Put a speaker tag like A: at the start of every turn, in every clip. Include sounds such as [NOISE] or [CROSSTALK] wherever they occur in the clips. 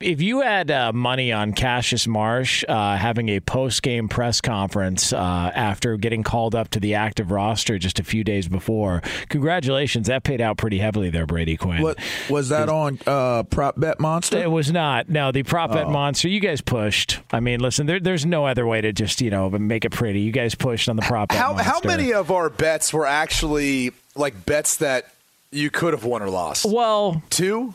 A: If you had uh, money on Cassius Marsh uh, having a post game press conference uh, after getting called up to the active roster just a few days before, congratulations. That paid out pretty heavily there, Brady Quinn.
B: What was that on uh, Prop Bet Monster?
A: It was not. No, the prop bet monster. You guys pushed. I mean, listen, there, there's no other way to just you know make it pretty. You guys pushed on the prop bet
C: How, how many of our bets were actually like bets that you could have won or lost?
A: Well,
C: Two?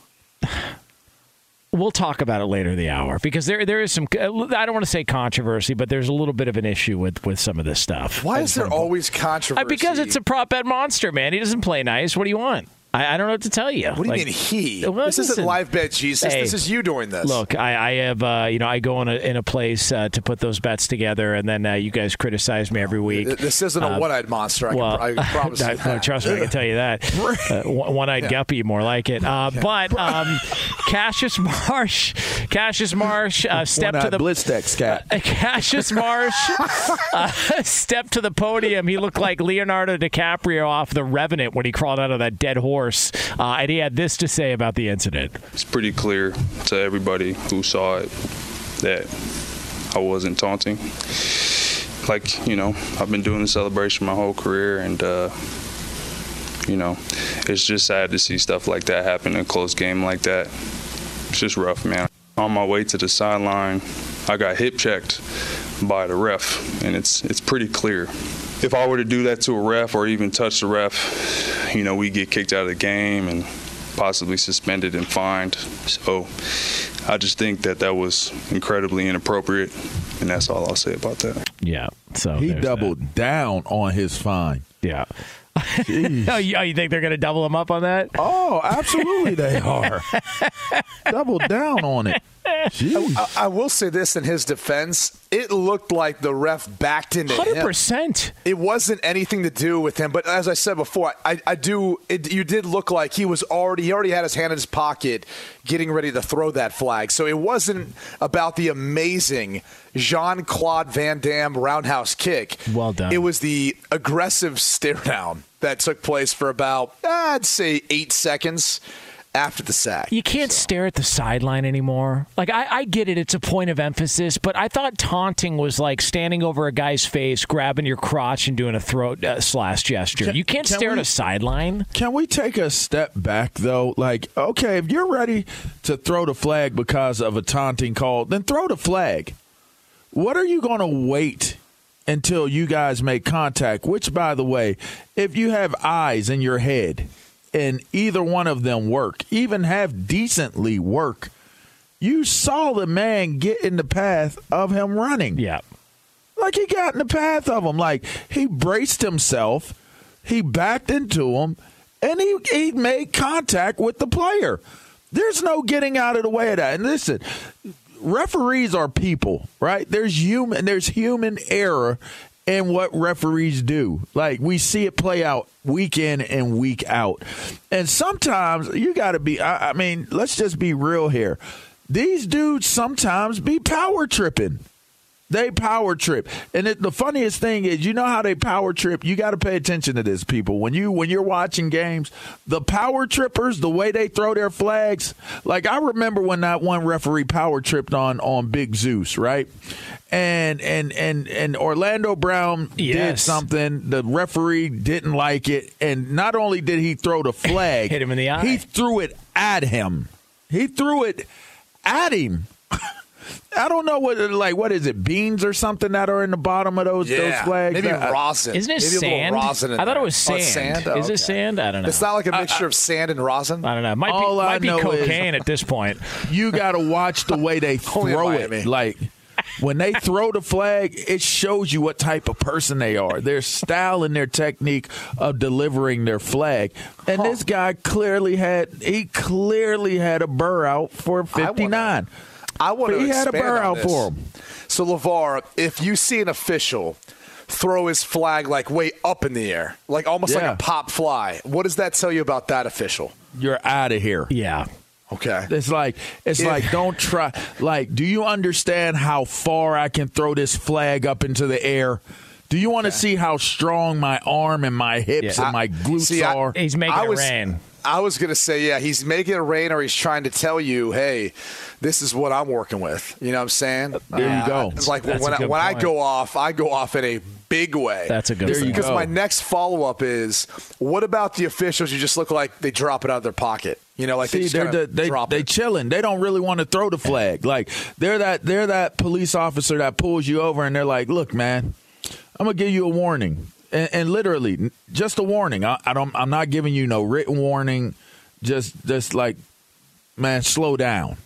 A: We'll talk about it later in the hour because there there is some. I don't want to say controversy, but there's a little bit of an issue with with some of this stuff.
C: Why is there always controversy?
A: Uh, because it's a prop bet monster, man. He doesn't play nice. What do you want? I, I don't know what to tell you.
C: What do you
A: Like-
C: mean he?
A: Well,
C: this
A: listen.
C: isn't live bet Jesus.
A: Hey,
C: this is you doing this.
A: Look, I, I have uh, you know I go in a, in a place uh, to put those bets together, and then uh, you guys criticize me every week.
C: This isn't a
A: Uh,
C: one-eyed monster. I,
A: well,
C: can, [LAUGHS] I promise
A: no,
C: you
A: no,
C: that.
A: trust me, I can tell you that. [LAUGHS] Uh, one-eyed guppy, more like it. Uh, But [LAUGHS] um, Cassius Marsh, Cassius Marsh, uh, step to the
B: Blitzdex cat.
A: uh, Cassius Marsh uh, stepped to the podium. He looked like Leonardo DiCaprio off The Revenant when he crawled out of that dead horse, uh, and he had this to say about the incident.
D: It's pretty clear to everybody who saw it that I wasn't taunting. Like, you know, I've been doing the celebration my whole career, and, uh, you know, it's just sad to see stuff like that happen in a close game like that. It's just rough, man. On my way to the sideline, I got hip checked by the ref, and it's it's pretty clear. If I were to do that to a ref or even touch the ref, you know, we get kicked out of the game and possibly suspended and fined. So I just think that that was incredibly inappropriate, and that's all I'll say about that.
A: Yeah. So
B: He
A: there's
B: doubled down on his fine.
A: Yeah.
B: Jeez. [LAUGHS]
A: Oh, you, oh, you think they're going to double him up on that?
B: Oh, absolutely they are. [LAUGHS] Double down on it.
C: I, I will say this in his defense: it looked like the ref backed into
A: Hundred
C: him.
A: percent.
C: It wasn't anything to do with him, but as I said before, I, I do. It, you did look like he was already. He already had his hand in his pocket, getting ready to throw that flag. So it wasn't about the amazing Jean Claude Van Damme roundhouse kick.
A: Well done.
C: It was the aggressive stare down that took place for about, I'd say, eight seconds after the sack.
A: You can't stare at the sideline anymore. Like I, I get it; it's a point of emphasis, but I thought taunting was like standing over a guy's face, grabbing your crotch, and doing a throat uh, slash gesture.
B: Can-
A: you can't
B: can
A: stare at a sideline.
B: Can we take a step back though? Like, okay, if you're ready to throw the flag because of a taunting call, then throw the flag. What are you going to wait until you guys make contact. Which, by the way, if you have eyes in your head and either one of them work, even have decently work, you saw the man get in the path of him running.
A: Yeah.
B: Like he got in the path of him. Like he braced himself, he backed into him, and he, he made contact with the player. There's no getting out of the way of that. And listen, referees are people, right? There's human there's human error in what referees do. Like we see it play out week in and week out. And sometimes you got to be I, I mean, let's just be real here. These dudes sometimes be power tripping. They power trip, and it, the funniest thing is, you know how they power trip. You got to pay attention to this, people. When you when you're watching games, the power trippers, the way they throw their flags. Like I remember when that one referee power tripped on on Big Zeus, right? And and and and Orlando Brown did something. The referee didn't like it, and not only did he throw the [LAUGHS] flag,
A: Hit him in the eye.
B: He threw it at him. He threw it at him. [LAUGHS] I don't know what like what is it beans or something that are in the bottom of those those flags.
C: maybe
B: I-
C: rosin.
A: Isn't it
C: maybe
A: sand?
C: little rosin in
A: I thought it was
C: Oh,
A: sand.
C: it's sand? Oh,
A: Is
C: okay.
A: it sand? I don't know.
C: It's not like a uh, mixture uh, of sand and rosin.
A: I don't know. It might be,
B: All I
A: might be
B: know is-
A: cocaine at this point. [LAUGHS]
B: you got to watch the way they [LAUGHS] throw
C: Miami.
B: it. Like when they throw the flag, it shows you what type of person they are. Their style and their technique of delivering their flag. And this guy clearly had he clearly had a burr out for fifty nine.
C: I want to
B: He had a
C: expand
B: burr
C: on
B: out
C: this.
B: for him.
C: So Levar, if you see an official throw his flag like way up in the air, like almost
B: Yeah.
C: like a pop fly, what does that tell you about that official?
B: You're out of here.
A: Yeah.
C: Okay.
B: It's like it's
C: If-
B: like don't try. Like, do you understand how far I can throw this flag up into the air? Do you want to see how strong my arm and my hips
A: Yeah.
B: and my glutes
C: See, I-
B: are?
A: He's making
C: I
A: it
C: was-
A: rain.
C: I was going to say, yeah, he's making it rain or he's trying to tell you, hey, this is what I'm working with. You know what I'm saying?
B: There you uh, go.
C: It's like
A: That's
C: when,
A: a
C: I,
A: good
C: when I go off, I go off in a big way.
A: That's a good
B: There
A: point.
C: Because
B: go.
C: my next follow up is, what about the officials who just look like they drop it out of their pocket? You know, like they
B: See,
C: just
B: they're the, they
C: drop
B: they
C: it.
B: chilling. They don't really want to throw the flag. Like they're that they're that police officer that pulls you over and they're like, "Look, man, I'm gonna give you a warning." And, and literally, just a warning. I, I don't. I'm not giving you no written warning. Just, just like, man, slow down.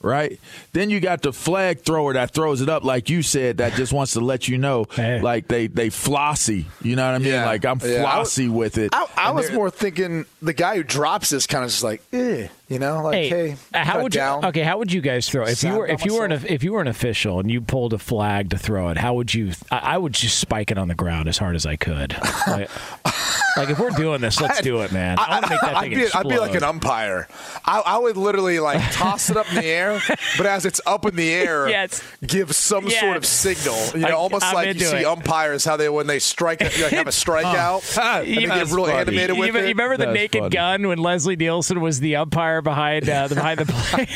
B: Right. Then you got the flag thrower that throws it up, like you said, that just wants to let you know, [LAUGHS]
A: Hey.
B: like they they flossy. You know what I mean?
C: Yeah.
B: Like I'm
C: Yeah.
B: Flossy with it.
C: I, I was more thinking the guy who drops this kind of just like, eh, you know, like, hey,
A: Hey, uh, how
C: kinda
A: would
C: down.
A: you? Okay, how would you guys throw? If you were, if you were an, if you were an official and you pulled a flag to throw it, how would you? I, I would just spike it on the ground as hard as I could. [LAUGHS] Like, like, if we're doing this, let's do it, man. I, want to make that
C: I'd be,
A: explode.
C: I'd be like an umpire. I, I would literally like toss it up in the air, but as it's up in the air,
A: Yes.
C: give some
A: Yes.
C: sort of signal. You know,
A: I-
C: almost
A: I'm
C: like you
A: into
C: see
A: it.
C: umpires how they when they strike, like have a strikeout, [LAUGHS] and they
A: You-
C: get real
B: funny.
C: animated
A: You,
C: with
A: you
C: it.
A: remember the
B: That's
A: Naked
B: funny.
A: Gun when Leslie Nielsen was the umpire behind uh, the behind the [LAUGHS] play?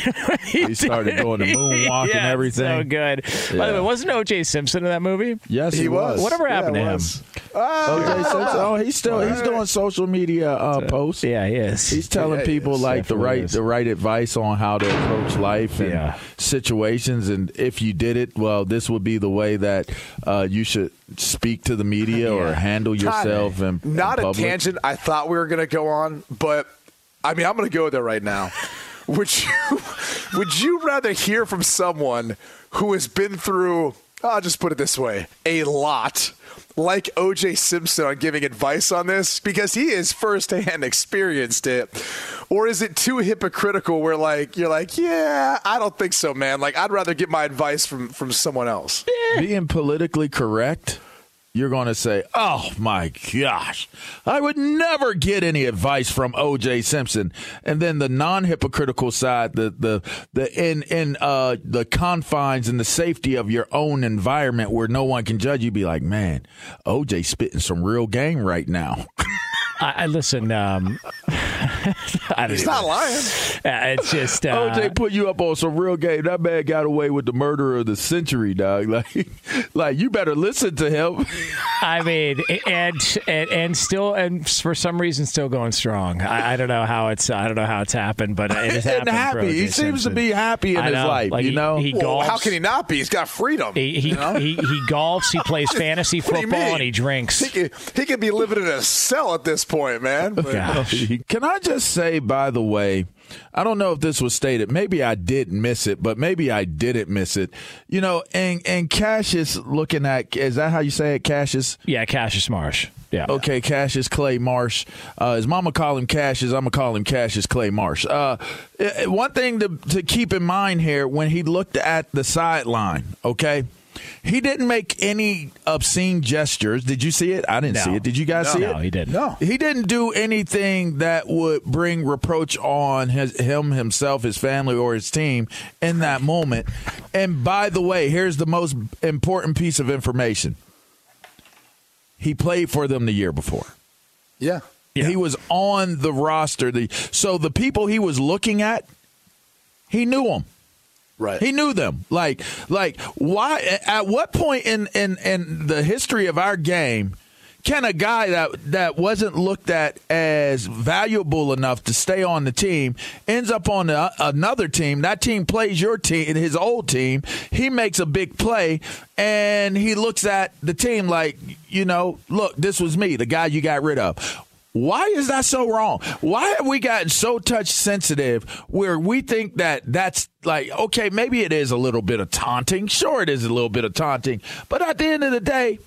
A: [LAUGHS]
B: He started doing the moonwalk and [LAUGHS] everything.
A: So good. By the way, wasn't O.J. Simpson in that movie?
B: Yes,
C: He was.
A: Whatever happened
C: it
A: to him?
C: was.
B: OJ Simpson. Oh, he's still he's doing social media uh, posts.
A: Yeah, he is.
B: He's telling
C: Yeah,
B: people
C: is.
B: like the right
A: is.
B: the right advice on how to approach life and
A: Yeah.
B: situations, and if you did it, well, this would be the way that uh, you should speak to the media or handle yourself.
C: Todd,
B: And
C: not a tangent I thought we were going to go on, but I mean, I'm going to go there right now. [LAUGHS] would you would you rather hear from someone who has been through? I'll just put it this way: a lot. Like OJ Simpson on giving advice on this because he has firsthand experienced it, or is it too hypocritical? Where like you're like, yeah, I don't think so, man. Like I'd rather get my advice from from someone else.
B: being politically correct, you're going to say, "Oh my gosh, I would never get any advice from O.J. Simpson." And then the non-hypocritical side, the the the in in uh the confines and the safety of your own environment where no one can judge you, be like, "Man, O.J. spitting some real game right now." [LAUGHS]
A: I, I listen. Um, [LAUGHS]
C: He's not lying.
A: Yeah, [LAUGHS] it's just [LAUGHS] uh,
B: OJ put you up on some real game. That man got away with the murder of the century, dog. Like, like you better listen to him.
A: I mean, and, and and still, and for some reason, still going strong. I, I don't know how it's. I don't know how it's happened, but it has happened.
B: happy. He seems to be happy in his life.
A: Like,
B: you
A: he-
B: know,
A: he
C: Well, how
A: golfs.
C: can he not be? He's got freedom.
A: He he,
C: you know?
A: he he golfs. He plays fantasy
C: What do you
A: football, and he drinks.
C: He could, he could be living in a cell at this point, man. But-
A: Gosh.
B: Can I just say, by the way, I don't know if this was stated. Maybe I did miss it, but maybe I didn't miss it. You know, and and Cassius looking at is that how you say it, Cassius?
A: Yeah, Cassius Marsh. Yeah.
B: Okay, Cassius Clay Marsh. Uh, his mama call him Cassius. I'm gonna call him Cassius Clay Marsh. Uh, one thing to to keep in mind here when he looked at the sideline, okay. He didn't make any obscene gestures. Did you see it? I didn't
A: No.
B: see it. Did you guys see it?
A: No, he didn't.
C: No.
B: He didn't do anything that would bring reproach on his, him himself, his family, or his team in that moment. And by the way, here's the most important piece of information. He played for them the year before.
C: yeah.
B: He was on the roster. The so the people he was looking at, he knew them.
C: Right.
B: He knew them. Like, like why? At what point in in in the history of our game can a guy that that wasn't looked at as valuable enough to stay on the team ends up on a, another team? That team plays your team, his old team. He makes a big play, and he looks at the team like, you know, look, this was me, the guy you got rid of. Why is that so wrong? Why have we gotten so touch sensitive where we think that that's like, okay, maybe it is a little bit of taunting. Sure, it is a little bit of taunting. But at the end of the day,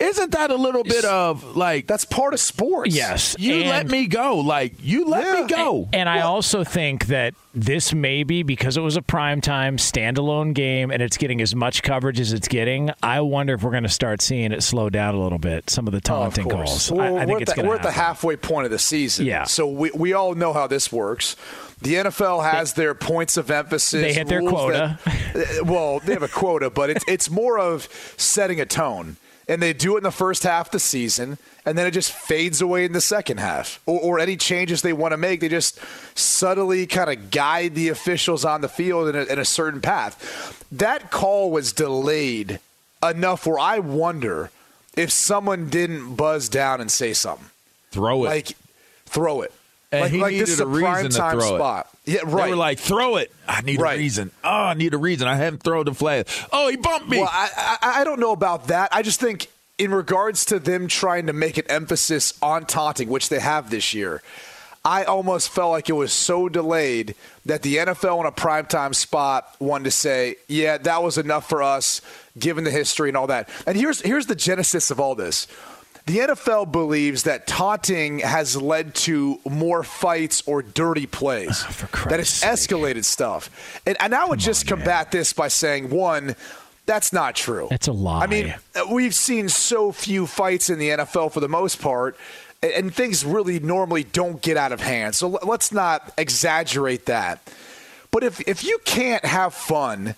B: isn't that a little bit of like,
C: That's part of sports.
A: Yes.
B: you
A: and-
B: let me go? Like, you let
C: Yeah.
B: me go.
A: And I also think that this may be because it was a primetime standalone game and it's getting as much coverage as it's getting. I wonder if we're going to start seeing it slow down a little bit. Some of the
C: Oh, of
A: taunting calls.
C: Well,
A: I, I
C: we're
A: think
C: at
A: it's
C: the,
A: going to
C: we're at the halfway point of the season.
A: Yeah.
C: So we, we all know how this works. The NFL has their points of emphasis.
A: They hit their quota.
C: that- [LAUGHS] well, they have a quota, but it's it's more of setting a tone. And they do it in the first half of the season, and then it just fades away in the second half. Or, or any changes they want to make, they just subtly kind of guide the officials on the field in a, in a certain path. That call was delayed enough where I wonder if someone didn't buzz down and say something.
B: Throw it.
C: Like, throw it.
B: And
C: like,
B: he
C: like this
B: needed
C: a
B: reason to
C: time
B: throw it.
C: spot. Yeah, right.
B: They were like, throw it. I need
C: Right.
B: a reason. Oh, I need a reason. I haven't thrown the flag. Oh, he bumped me.
C: Well, I, I I don't know about that. I just think in regards to them trying to make an emphasis on taunting, which they have this year, I almost felt like it was so delayed that the NFL in a primetime spot wanted to say, "Yeah, that was enough for us, given the history and all that." And here's here's the genesis of all this. The NFL believes that taunting has led to more fights or dirty plays. Oh, that it's
A: Christ's sake.
C: escalated stuff. And, and I would just combat this by saying, one, that's not true.
A: That's a lie.
C: I mean, we've seen so few fights in the NFL for the most part, and, things really normally don't get out of hand. So let's not exaggerate that. But if if you can't have fun,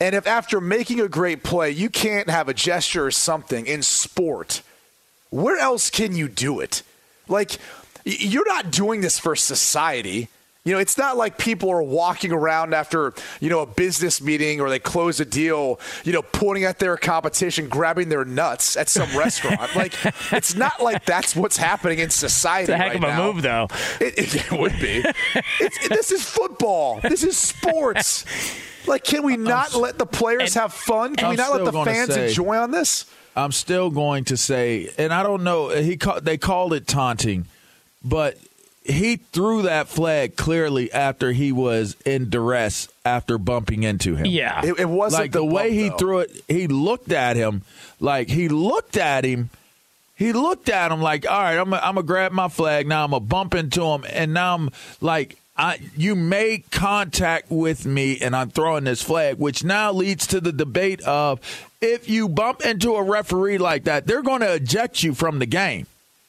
C: and if after making a great play you can't have a gesture or something in sport, where else can you do it? Like, you're not doing this for society. You know, it's not like people are walking around after, you know, a business meeting or they close a deal, you know, pointing at their competition, grabbing their nuts at some [LAUGHS] restaurant. Like, it's not like that's what's happening in society.
A: It's a heck
C: right
A: of a
C: now.
A: move, though.
C: It, it, it would be. It's, this is football. This is sports. [LAUGHS] Like, can we not let the players have fun? Can we
B: I'm
C: not let the fans
B: say-
C: enjoy on this?
B: I'm still going to say, and I don't know. He call, they called it taunting, but he threw that flag clearly after he was in duress after bumping into him.
A: Yeah.
C: It, it wasn't
B: like the,
C: the
B: way
C: bump,
B: he
C: though.
B: threw it. He looked at him like he looked at him. He looked at him like, all right, I'm gonna I'm grab my flag now. I'm gonna bump into him, and now I'm like, I you made contact with me, and I'm throwing this flag, which now leads to the debate of if you bump into a referee like that, they're going to eject you from the game.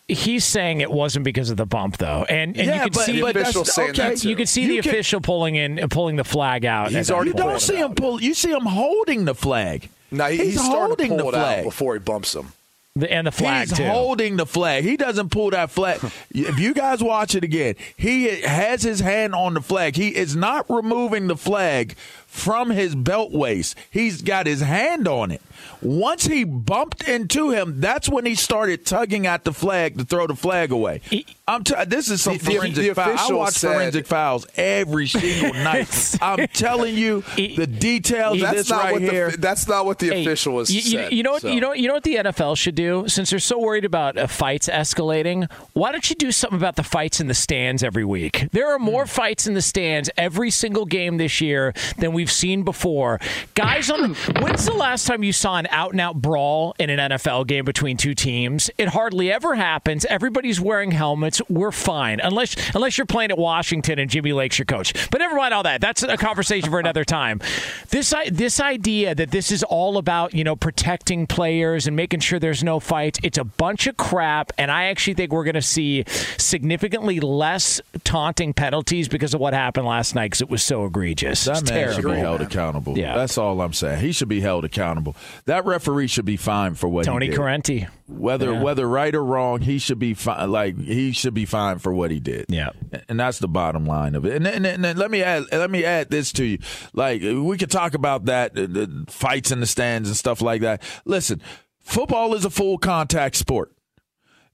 A: He's saying it wasn't because of the bump, though, and, and
B: Yeah,
A: you could
B: but-
A: see
B: but
C: official saying
B: okay,
C: that too.
A: you could see
B: You
A: the
B: can-
A: official pulling in, uh, pulling the flag out.
C: He's already
B: You don't see him
C: out.
B: pull. You see him holding the flag.
C: No, he,
B: He's
C: he's starting to
B: holding
C: pull
B: the
C: it
B: flag.
C: out before he bumps him.
A: The- and the flag,
B: He's
A: too.
B: holding the flag. He doesn't pull that flag. [LAUGHS] if you guys watch it again, he has his hand on the flag. He is not removing the flag from his belt waist. He's got his hand on it. Once he bumped into him, that's when he started tugging at the flag to throw the flag away. I'm t- this is some
C: The- the-
B: forensic
C: the
B: foul. I watch
C: said-
B: forensic files every single [LAUGHS] night. I'm telling you the details of
C: That's not
B: right
C: what
B: here.
C: the that's not what the
A: Hey,
C: official has
A: you, you-
C: said.
A: you know what?
C: so.
A: You know. You know what the NFL should do? Since they're so worried about uh, fights escalating, why don't you do something about the fights in the stands every week? There are more fights in the stands every single game this year than we've seen before. Guys on the. When's the last time you saw an out and out brawl in an NFL game between two teams? It hardly ever happens. Everybody's wearing helmets. We're fine, unless unless you're playing at Washington and Jimmy Lake's your coach. But never mind all that. That's a conversation for another time. This this idea that this is all about you know protecting players and making sure there's no fights. It's a bunch of crap, and I actually think we're going to see significantly less taunting penalties because of what happened last night because it was so egregious.
B: That
A: It's
B: should be held accountable.
A: Yeah.
B: That's all I'm saying. He should be held accountable. That referee should be fined for what
A: Tony
B: he did.
A: Corrente.
B: Whether
A: Yeah.
B: whether right or wrong, he should be fine. Like he should be fined for what he did.
A: Yeah.
B: and that's the bottom line of it. And, and, and, and let me add let me add this to you. Like we could talk about that, the fights in the stands and stuff like that. Listen, football is a full contact sport.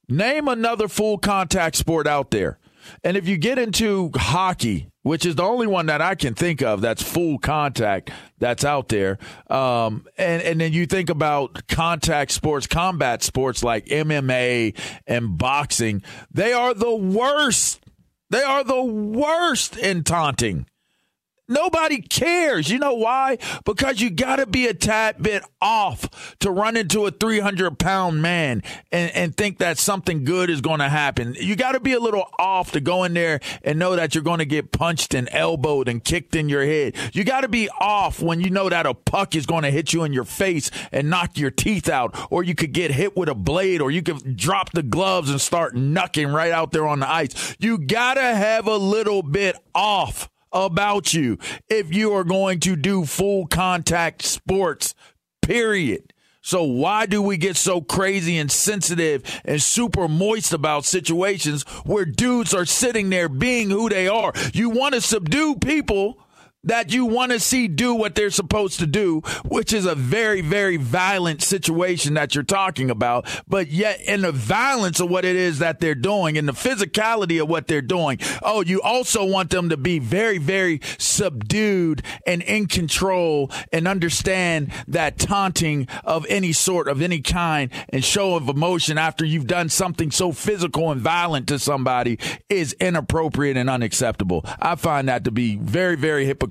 B: Name another full contact sport out there. And if you get into hockey, which is the only one that I can think of that's full contact that's out there, um, and, and then you think about contact sports, combat sports like MMA and boxing, they are the worst. They are the worst in taunting. Nobody cares. You know why? Because you got to be a tad bit off to run into a 300 pound man and, and think that something good is going to happen. You got to be a little off to go in there and know that you're going to get punched and elbowed and kicked in your head. You got to be off when you know that a puck is going to hit you in your face and knock your teeth out, or you could get hit with a blade, or you could drop the gloves and start knucking right out there on the ice. You got to have a little bit off about you if you are going to do full contact sports, period. So why do we get so crazy and sensitive and super moist about situations where dudes are sitting there being who they are? You want to subdue people that you want to see do what they're supposed to do, which is a very, very violent situation that you're talking about. But yet, in the violence of what it is that they're doing, and the physicality of what they're doing, oh, you also want them to be very, very subdued and in control and understand that taunting of any sort, of any kind, and show of emotion after you've done something so physical and violent to somebody is inappropriate and unacceptable. I find that to be very, very hypocritical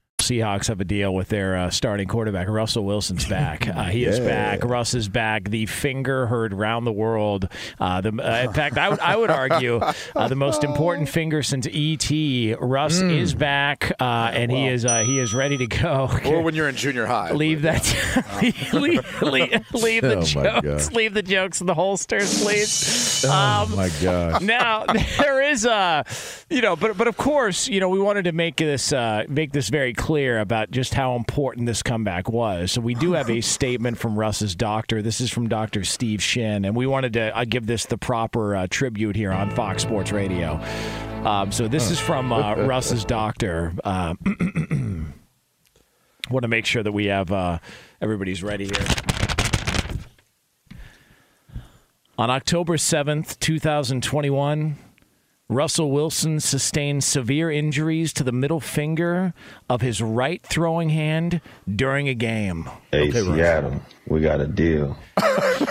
A: Seahawks have a deal with their uh, starting quarterback. Russell Wilson's back. Uh, he is [LAUGHS] back. Russ is back. The finger heard round the world. Uh, the, uh, in fact, I would I would argue uh, the most important [LAUGHS] finger since ET. Russ
C: Mm.
A: is back, uh, and he is uh, he is ready to go.
C: Or when you're in junior high. [LAUGHS]
A: Leave that. leave, leave, leave the
B: Oh,
A: jokes. Leave the jokes in the holsters, please.
B: Oh my God.
A: now there is a, you know, but but of course, you know, we wanted to make this uh, make this very clear about just how important this comeback was. So we do have a [LAUGHS] statement from Russ's doctor. This is from Doctor Steve Shin, and we wanted to uh, give this the proper uh, tribute here on Fox Sports Radio. Um, so this is from uh, [LAUGHS] Russ's doctor. Uh, [CLEARS THROAT] want to make sure that we have uh, everybody's ready here. On October 7th, 2021, Russell Wilson sustained severe injuries to the middle finger of his right throwing hand during a game.
E: Hey, Seattle, we got a deal.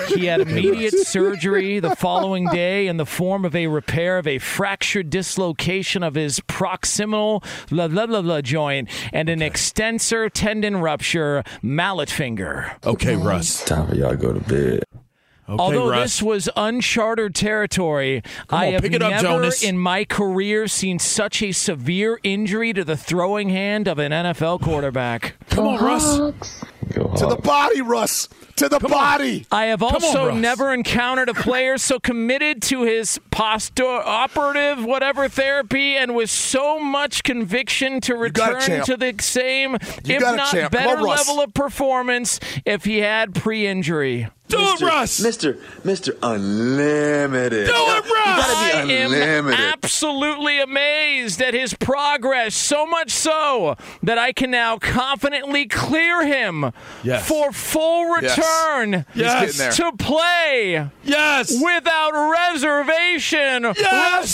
A: He had [LAUGHS] immediate surgery the [LAUGHS] following day in the form of a repair of a fractured dislocation of his proximal blah, blah, blah, blah joint and an extensor tendon rupture mallet finger.
B: Okay, Russ.
E: Time for y'all to go to bed.
B: Okay,
A: Although
B: Russ.
A: this was uncharted territory, I
B: on,
A: have
B: pick up,
A: never
B: Jonas.
A: in my career seen such a severe injury to the throwing hand of an NFL quarterback. [LAUGHS]
B: Come on, Russ.
C: To the body, Russ. To the body.
A: I have also
B: Russ.
A: never encountered a player so committed to his post-operative whatever therapy and with so much conviction to
C: got it,
A: return to the same,
C: You
A: if not
C: champ. Come on,
A: better level of performance if he had pre-injury.
B: Do it,
E: Mr.
B: Russ.
E: Mr. Mr. Unlimited.
B: Do it,
E: You
B: Russ.
E: gotta
A: I am absolutely amazed at his progress, so much so that I can now confidently clear him
B: Yes.
A: for full return
B: Yes.
C: getting there.
A: to play
B: Yes.
A: without reservation.
B: Yes.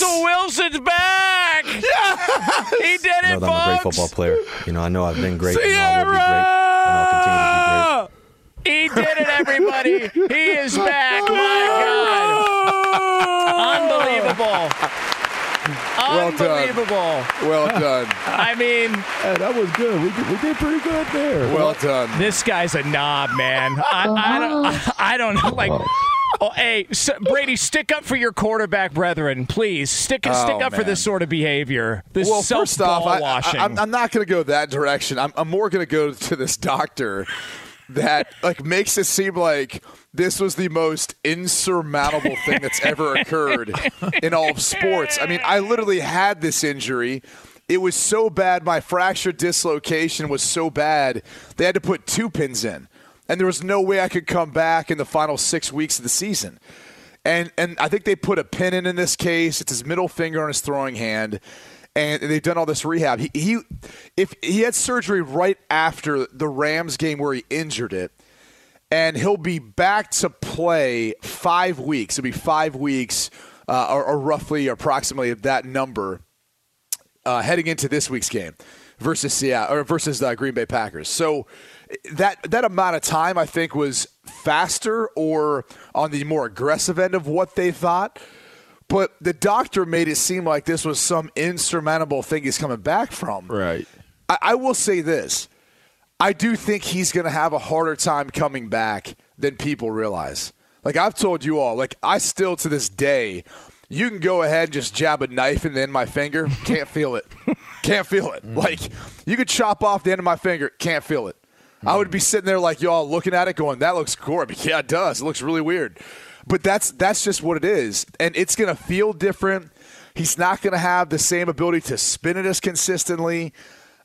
A: Russell Wilson's back. Yes. He did it,
F: know that I'm a great football player. You know, I know I've been great, and I will be great,
A: He did it, everybody. He is back. My God. Unbelievable.
C: Well done.
A: Unbelievable.
C: Well done.
A: I mean,
B: Hey, that was good. We did, we did pretty good there.
C: Well done.
A: this guy's a knob, man. I, I don't. Uh-huh. I don't know. Like, oh, hey, s Brady, stick up for your quarterback brethren, please. Stick oh, stick
C: Oh,
A: up for this sort of behavior. This
C: Well,
A: self
C: first off, I,
A: washing.
C: I, am I'm not going to go that direction. I'm, I'm more going to go to this doctor that like makes it seem like this was the most insurmountable thing that's ever occurred in all of sports. I mean, I literally had this injury. It was so bad. My fracture dislocation was so bad. They had to put two pins in, and there was no way I could come back in the final six weeks of the season. And and I think they put a pin in in this case. It's his middle finger on his throwing hand, and they've done all this rehab. He, he if he had surgery right after the Rams game where he injured it, and he'll be back to play five weeks. It'll be five weeks, uh, or, or roughly approximately that number, uh, heading into this week's game versus Seattle or versus the Green Bay Packers. So that that amount of time I think was faster or on the more aggressive end of what they thought. But the doctor made it seem like this was some insurmountable thing he's coming back from.
B: Right.
C: I, I will say this. I do think he's going to have a harder time coming back than people realize. Like I've told you all, like I still to this day, you can go ahead and just jab a knife in the end of my finger, can't feel it. [LAUGHS] Can't feel it. Mm. Like you could chop off the end of my finger, can't feel it. I would be mm. sitting there like y'all looking at it going, that looks gory. [LAUGHS] Yeah, it does. It looks really weird. But that's that's just what it is. And it's gonna feel different. He's not gonna have the same ability to spin it as consistently.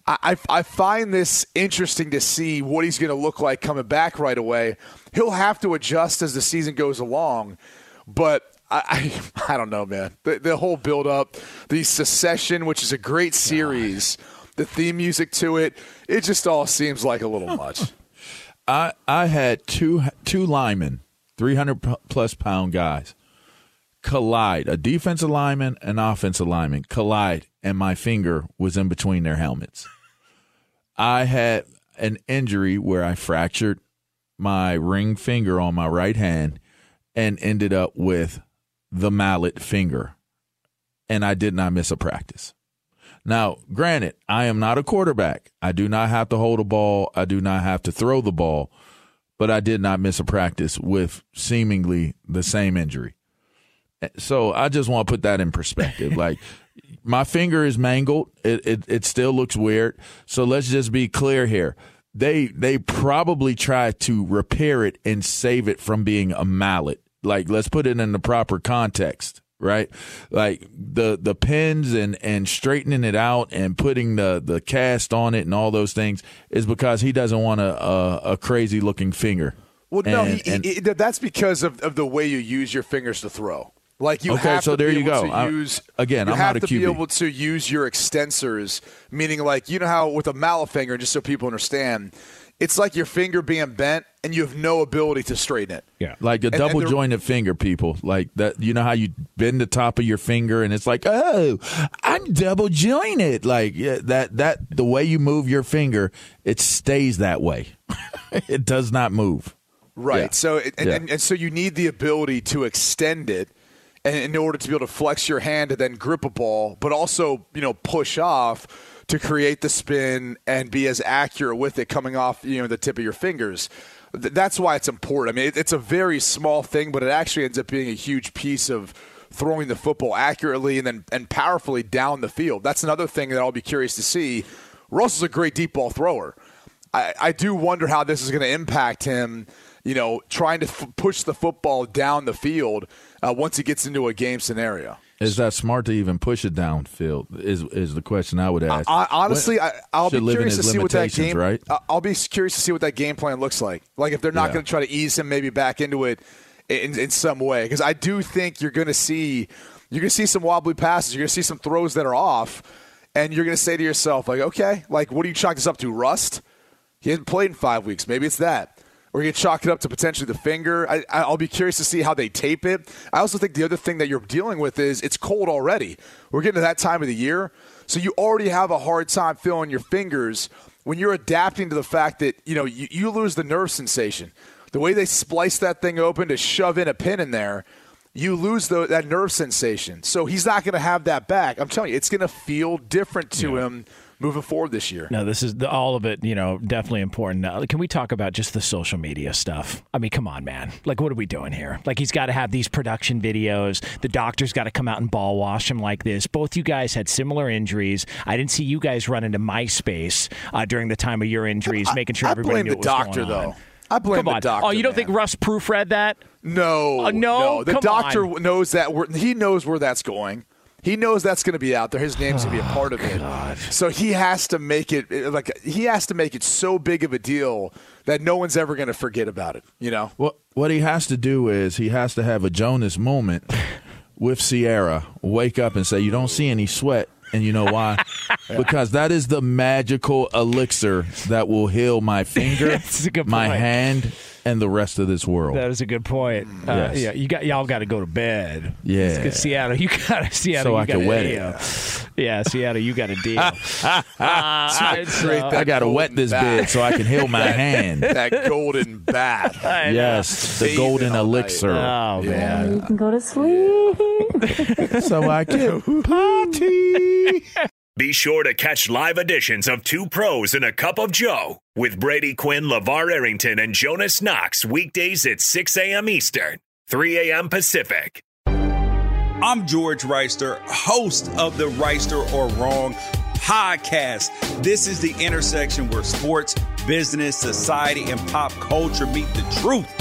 C: I, I, find this interesting to see what he's going to look like coming back right away. He'll have to adjust as the season goes along, but I, I, [LAUGHS] I don't know, man. The, the whole build up, the Succession, which is a great series, the theme music to it, it just all seems like a little much. [LAUGHS]
B: I I had two two linemen, three hundred plus pound guys, collide. A defensive lineman, an offensive lineman collide, and my finger was in between their helmets. I had an injury where I fractured my ring finger on my right hand, and ended up with the mallet finger, and I did not miss a practice. Now, granted, I am not a quarterback. I do not have to hold a ball. I do not have to throw the ball, but I did not miss a practice with seemingly the same injury. So I just want to put that in perspective. like [LAUGHS] my finger is mangled. It, it it still looks weird. So let's just be clear here. They they probably tried to repair it and save it from being a mallet. Like let's put it in the proper context right? Like the the pins and and straightening it out and putting the the cast on it and all those things is because he doesn't want a a, a crazy looking finger.
C: Well, no, he,
B: and-
C: he, that's because of, of the way you use your fingers to throw. Like you
B: Okay,
C: have
B: so
C: to
B: there
C: be
B: you
C: able
B: go.
C: to
B: I-
C: use
B: again,
C: You
B: I'm
C: have to be
B: QB.
C: able to use your extensors, meaning like you know how with a mallet finger, just so people understand, it's like your finger being bent and you have no ability to straighten it.
A: yeah.
B: like a
C: and
B: double
C: the-
B: jointed finger, people like that. You know how you bend the top of your finger, and it's like, oh, I'm double jointed. Like yeah, that that the way you move your finger, it stays that way. [LAUGHS] it does not move.
C: Right.
B: Yeah.
C: So and,
B: Yeah.
C: and, and so you need the ability to extend it and in order to be able to flex your hand and then grip a ball, but also, you know, push off to create the spin and be as accurate with it coming off, you know, the tip of your fingers. Th- That's why it's important. I mean, it, it's a very small thing, but it actually ends up being a huge piece of throwing the football accurately and then and powerfully down the field. That's another thing that I'll be curious to see. Russell's a great deep ball thrower. I, I do wonder how this is going to impact him. You know, trying to f- push the football down the field uh, once he gets into a game scenario.
B: Is that smart to even push it downfield? Is is the question I would ask.
C: I, honestly,
B: When-
C: I, I'll be
B: should live in
C: curious to see what that game.
B: Right?
C: I'll be curious to see what that game plan looks like. Like if they're not
B: Yeah.
C: going to try to ease him maybe back into it in, in some way, because I do think you're going to see you're going to see some wobbly passes. You're going to see some throws that are off, and you're going to say to yourself like, okay, like what do you chalk this up to? Rust? He hasn't played in five weeks. Maybe it's that. Or you can chalk it up to potentially the finger. I, I'll be curious to see how they tape it. I also think the other thing that you're dealing with is it's cold already. We're getting to that time of the year. So you already have a hard time feeling your fingers when you're adapting to the fact that, you know, you, you lose the nerve sensation. The way they splice that thing open to shove in a pin in there, you lose the, that nerve sensation. So he's not going to have that back. I'm telling you, it's going to feel different to him moving forward this year.
A: No, this is the, all of it. You know, definitely important. Uh, can we talk about just the social media stuff? I mean, come on, man. Like, what are we doing here? Like, he's got to have these production videos. The doctor's got to come out and ball wash him like this. Both you guys had similar injuries. I didn't see you guys run into MySpace uh, during the time of your injuries, making sure
C: I
A: everybody knew
C: the
A: what was going
C: doctor,
A: on.
C: though. I blame
A: Come
C: the doctor,
A: Oh, you don't
C: man.
A: think Russ proofread that?
C: No,
A: Uh, no?
C: The
A: Come
C: doctor
A: on.
C: knows that. He knows where that's going. He knows that's going to be out there. His name's going to be a [SIGHS] part of it. So he has to make it eh, like he has to make it so big of a deal that no one's ever going to forget about it. You know.
B: What what he has to do is he has to have a Jonas moment with Sierra. Wake up and say, "You don't see any sweat." And you know why? [LAUGHS] [LAUGHS] Because that is the magical elixir that will heal my finger, [LAUGHS]
A: That's a good
B: my
A: point.
B: hand, and the rest of this world.
A: That is a good point. Uh,
B: Yes.
A: Yeah, you got y'all got to go to bed.
B: Yeah.
A: It's. Seattle, you got to Seattle.
B: So
A: you
B: I
A: got
B: can
A: a
B: wet
A: deal. Yeah, Seattle, you got a deal. [LAUGHS] uh, it's,
C: Create
A: uh,
C: that
B: I got to wet this
C: bath.
B: bed so I can heal my [LAUGHS] hand.
C: that golden bath. [LAUGHS]
B: Yes, the
C: Bathing
B: golden
C: all night.
B: elixir.
A: Oh man.
G: You can go to sleep.
B: so I can party.
H: Be sure to catch live editions of Two Pros and a Cup of Joe with Brady Quinn, LeVar Arrington, and Jonas Knox weekdays at 6 a.m. Eastern, 3 a.m. Pacific.
I: I'm George Reister, host of the Reister or Wrong podcast. This is the intersection where sports, business, society, and pop culture meet the truth.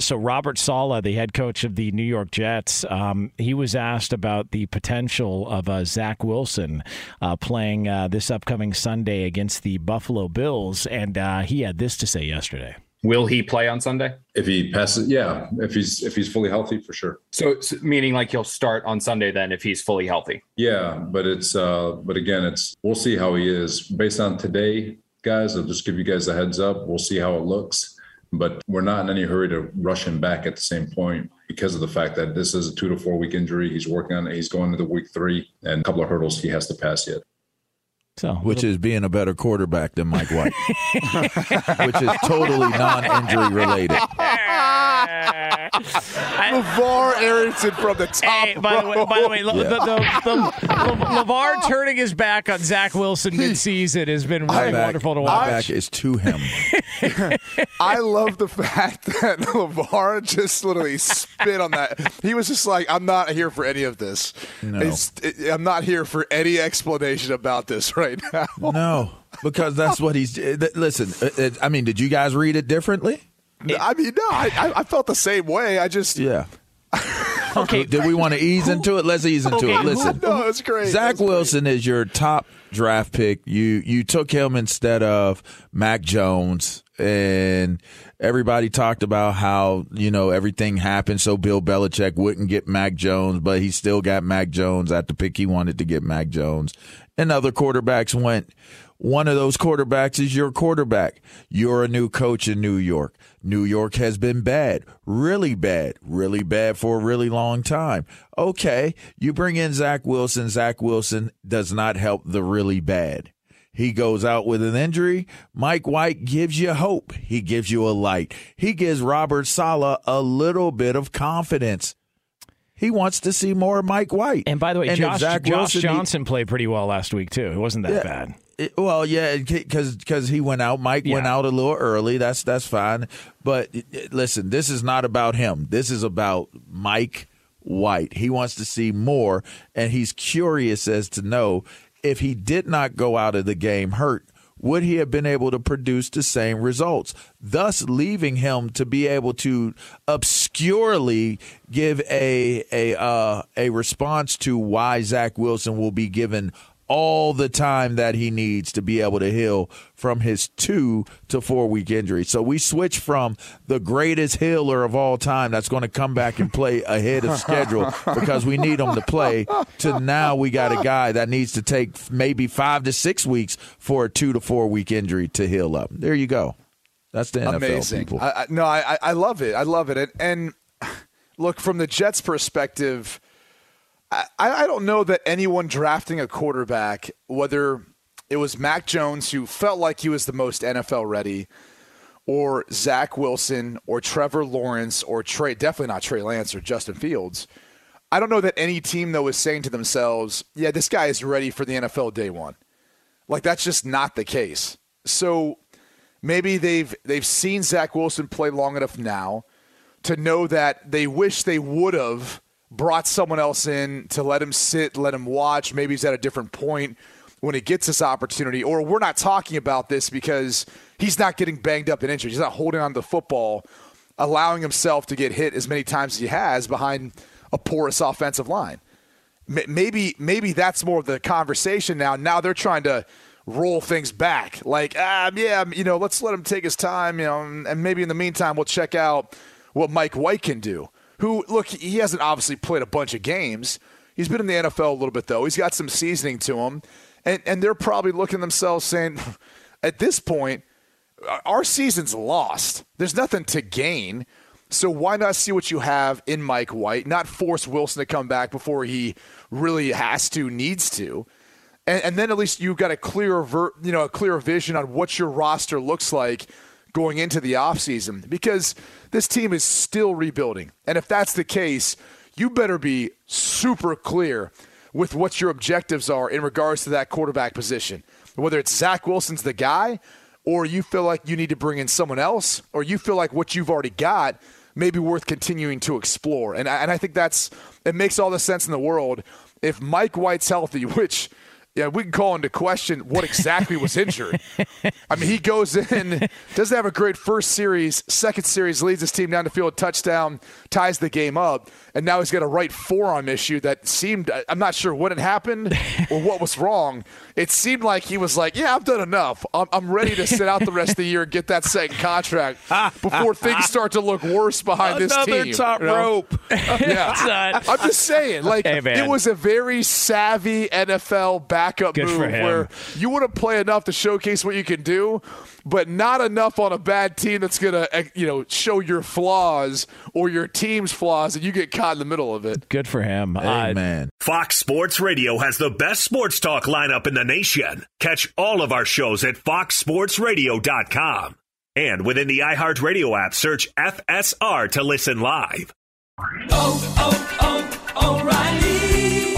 J: So Robert Saleh, the head coach of the New York Jets, um, he was asked about the potential of uh, Zach Wilson uh, playing uh, this upcoming Sunday against the Buffalo Bills, and uh, he had this to say yesterday.
K: Will he play on Sunday?
L: If he passes, yeah. If he's if he's fully healthy, for sure.
K: So, so meaning like he'll start on Sunday then if he's fully healthy.
L: Yeah, but it's uh, but again, it's we'll see how he is based on today, guys. I'll just give you guys a heads up. We'll see how it looks but we're not in any hurry to rush him back at the same point because of the fact that this is a two to four week injury. He's working on it. He's going into the week three and a couple of hurdles he has to pass yet.
B: So, which is being a better quarterback than Mike White, [LAUGHS] which is totally non-injury related. [LAUGHS] [LAUGHS]
C: LeVar Arrington from the top.
J: Hey, by the way, by the way, [LAUGHS] yeah. the, the, the, LeVar [LAUGHS] turning his back on Zach Wilson midseason has been really
B: back,
J: wonderful to watch.
B: My back is to him.
C: I love the fact that LeVar just literally spit on that. He was just like, "I'm not here for any of this.
B: No.
C: It, I'm not here for any explanation about this right now."
B: No, because that's what he's. Eh, listen, eh, eh, I mean, did you guys read it differently?
C: I mean, no, I, I felt the same way. I just
B: yeah. [LAUGHS] okay, did we want to ease into it? Let's ease into
C: okay.
B: it. Listen,
C: no, it's great.
B: Zach
C: That's
B: Wilson
C: great.
B: is your top draft pick. You you took him instead of Mac Jones, and everybody talked about how you know everything happened so Bill Belichick wouldn't get Mac Jones, but he still got Mac Jones at the pick he wanted to get Mac Jones, and other quarterbacks went. One of those quarterbacks is your quarterback. You're a new coach in New York. New York has been bad, really bad, really bad for a really long time. Okay, you bring in Zach Wilson. Zach Wilson does not help the really bad. He goes out with an injury. Mike White gives you hope. He gives you a light. He gives Robert Saleh a little bit of confidence. He wants to see more Mike White.
J: And by the way,
B: and
J: Josh,
B: Zach
J: Josh
B: Wilson,
J: Johnson he, played pretty well last week too. It wasn't that
B: yeah,
J: bad.
B: It, well, yeah, because because he went out. Mike
J: Yeah.
B: went out a little early. That's that's fine. But listen, this is not about him. This is about Mike White. He wants to see more, and he's curious as to know if he did not go out of the game hurt. Would he have been able to produce the same results? Thus, leaving him to be able to obscurely give a a uh, a response to why Zach Wilson will be given all the time that he needs to be able to heal from his two to four week injury. So we switch from the greatest healer of all time that's going to come back and play ahead of schedule [LAUGHS] because we need him to play to now we got a guy that needs to take maybe five to six weeks for a two to four week injury to heal up. There you go. That's the NFL
C: Amazing.
B: people.
C: I, I, no, I, I love it. I love it. And, and [SIGHS] look, from the Jets' perspective, I, I don't know that anyone drafting a quarterback, whether it was Mac Jones, who felt like he was the most NFL ready, or Zach Wilson, or Trevor Lawrence, or Trey, definitely not Trey Lance or Justin Fields. I don't know that any team, though, is saying to themselves, yeah, this guy is ready for the NFL day one. Like, that's just not the case. So maybe they've they've seen Zach Wilson play long enough now to know that they wish they would have brought someone else in to let him sit, let him watch. Maybe he's at a different point when he gets this opportunity. Or we're not talking about this because he's not getting banged up and injured. He's not holding on to the football, allowing himself to get hit as many times as he has behind a porous offensive line. Maybe maybe that's more of the conversation now. Now they're trying to roll things back. Like, ah, yeah, you know, let's let him take his time, you know, and maybe in the meantime we'll check out what Mike White can do. Who, look, he hasn't obviously played a bunch of games. He's been in the NFL a little bit though. He's got some seasoning to him, and and they're probably looking themselves saying, [LAUGHS] at this point, our season's lost. There's nothing to gain. So why not see what you have in Mike White? Not force Wilson to come back before he really has to, needs to, and, and then at least you've got a clearer, ver, you know, a clearer vision on what your roster looks like going into the offseason because this team is still rebuilding. And if that's the case, you better be super clear with what your objectives are in regards to that quarterback position. Whether it's Zach Wilson's the guy, or you feel like you need to bring in someone else, or you feel like what you've already got may be worth continuing to explore. And, and I think that's it makes all the sense in the world. If Mike White's healthy, [LAUGHS] which – yeah, we can call into question what exactly was injured. [LAUGHS] I mean, he goes in, doesn't have a great first series, second series leads his team down the field, touchdown, ties the game up, and now he's got a right forearm issue that seemed, I'm not sure when it happened or what was wrong. It seemed like he was like, yeah, I've done enough. I'm, I'm ready to sit out the rest of the year and get that second contract before things start to look worse behind this
B: team.
C: Another
B: top
C: you know?
B: rope. [LAUGHS]
C: yeah. I'm just saying, like,
J: Hey,
C: it was a very savvy NFL backup
J: Good
C: move
J: for him.
C: where you want to play enough to showcase what you can do, but not enough on a bad team that's going to, eh, you know, show your flaws or your team's flaws, and you get caught in the middle of it.
J: Good for him.
B: Amen.
H: Fox Sports Radio has the best sports talk lineup in the nation. Catch all of our shows at foxsportsradio.com. And within the iHeartRadio app, search FSR to listen live. Oh, oh, oh.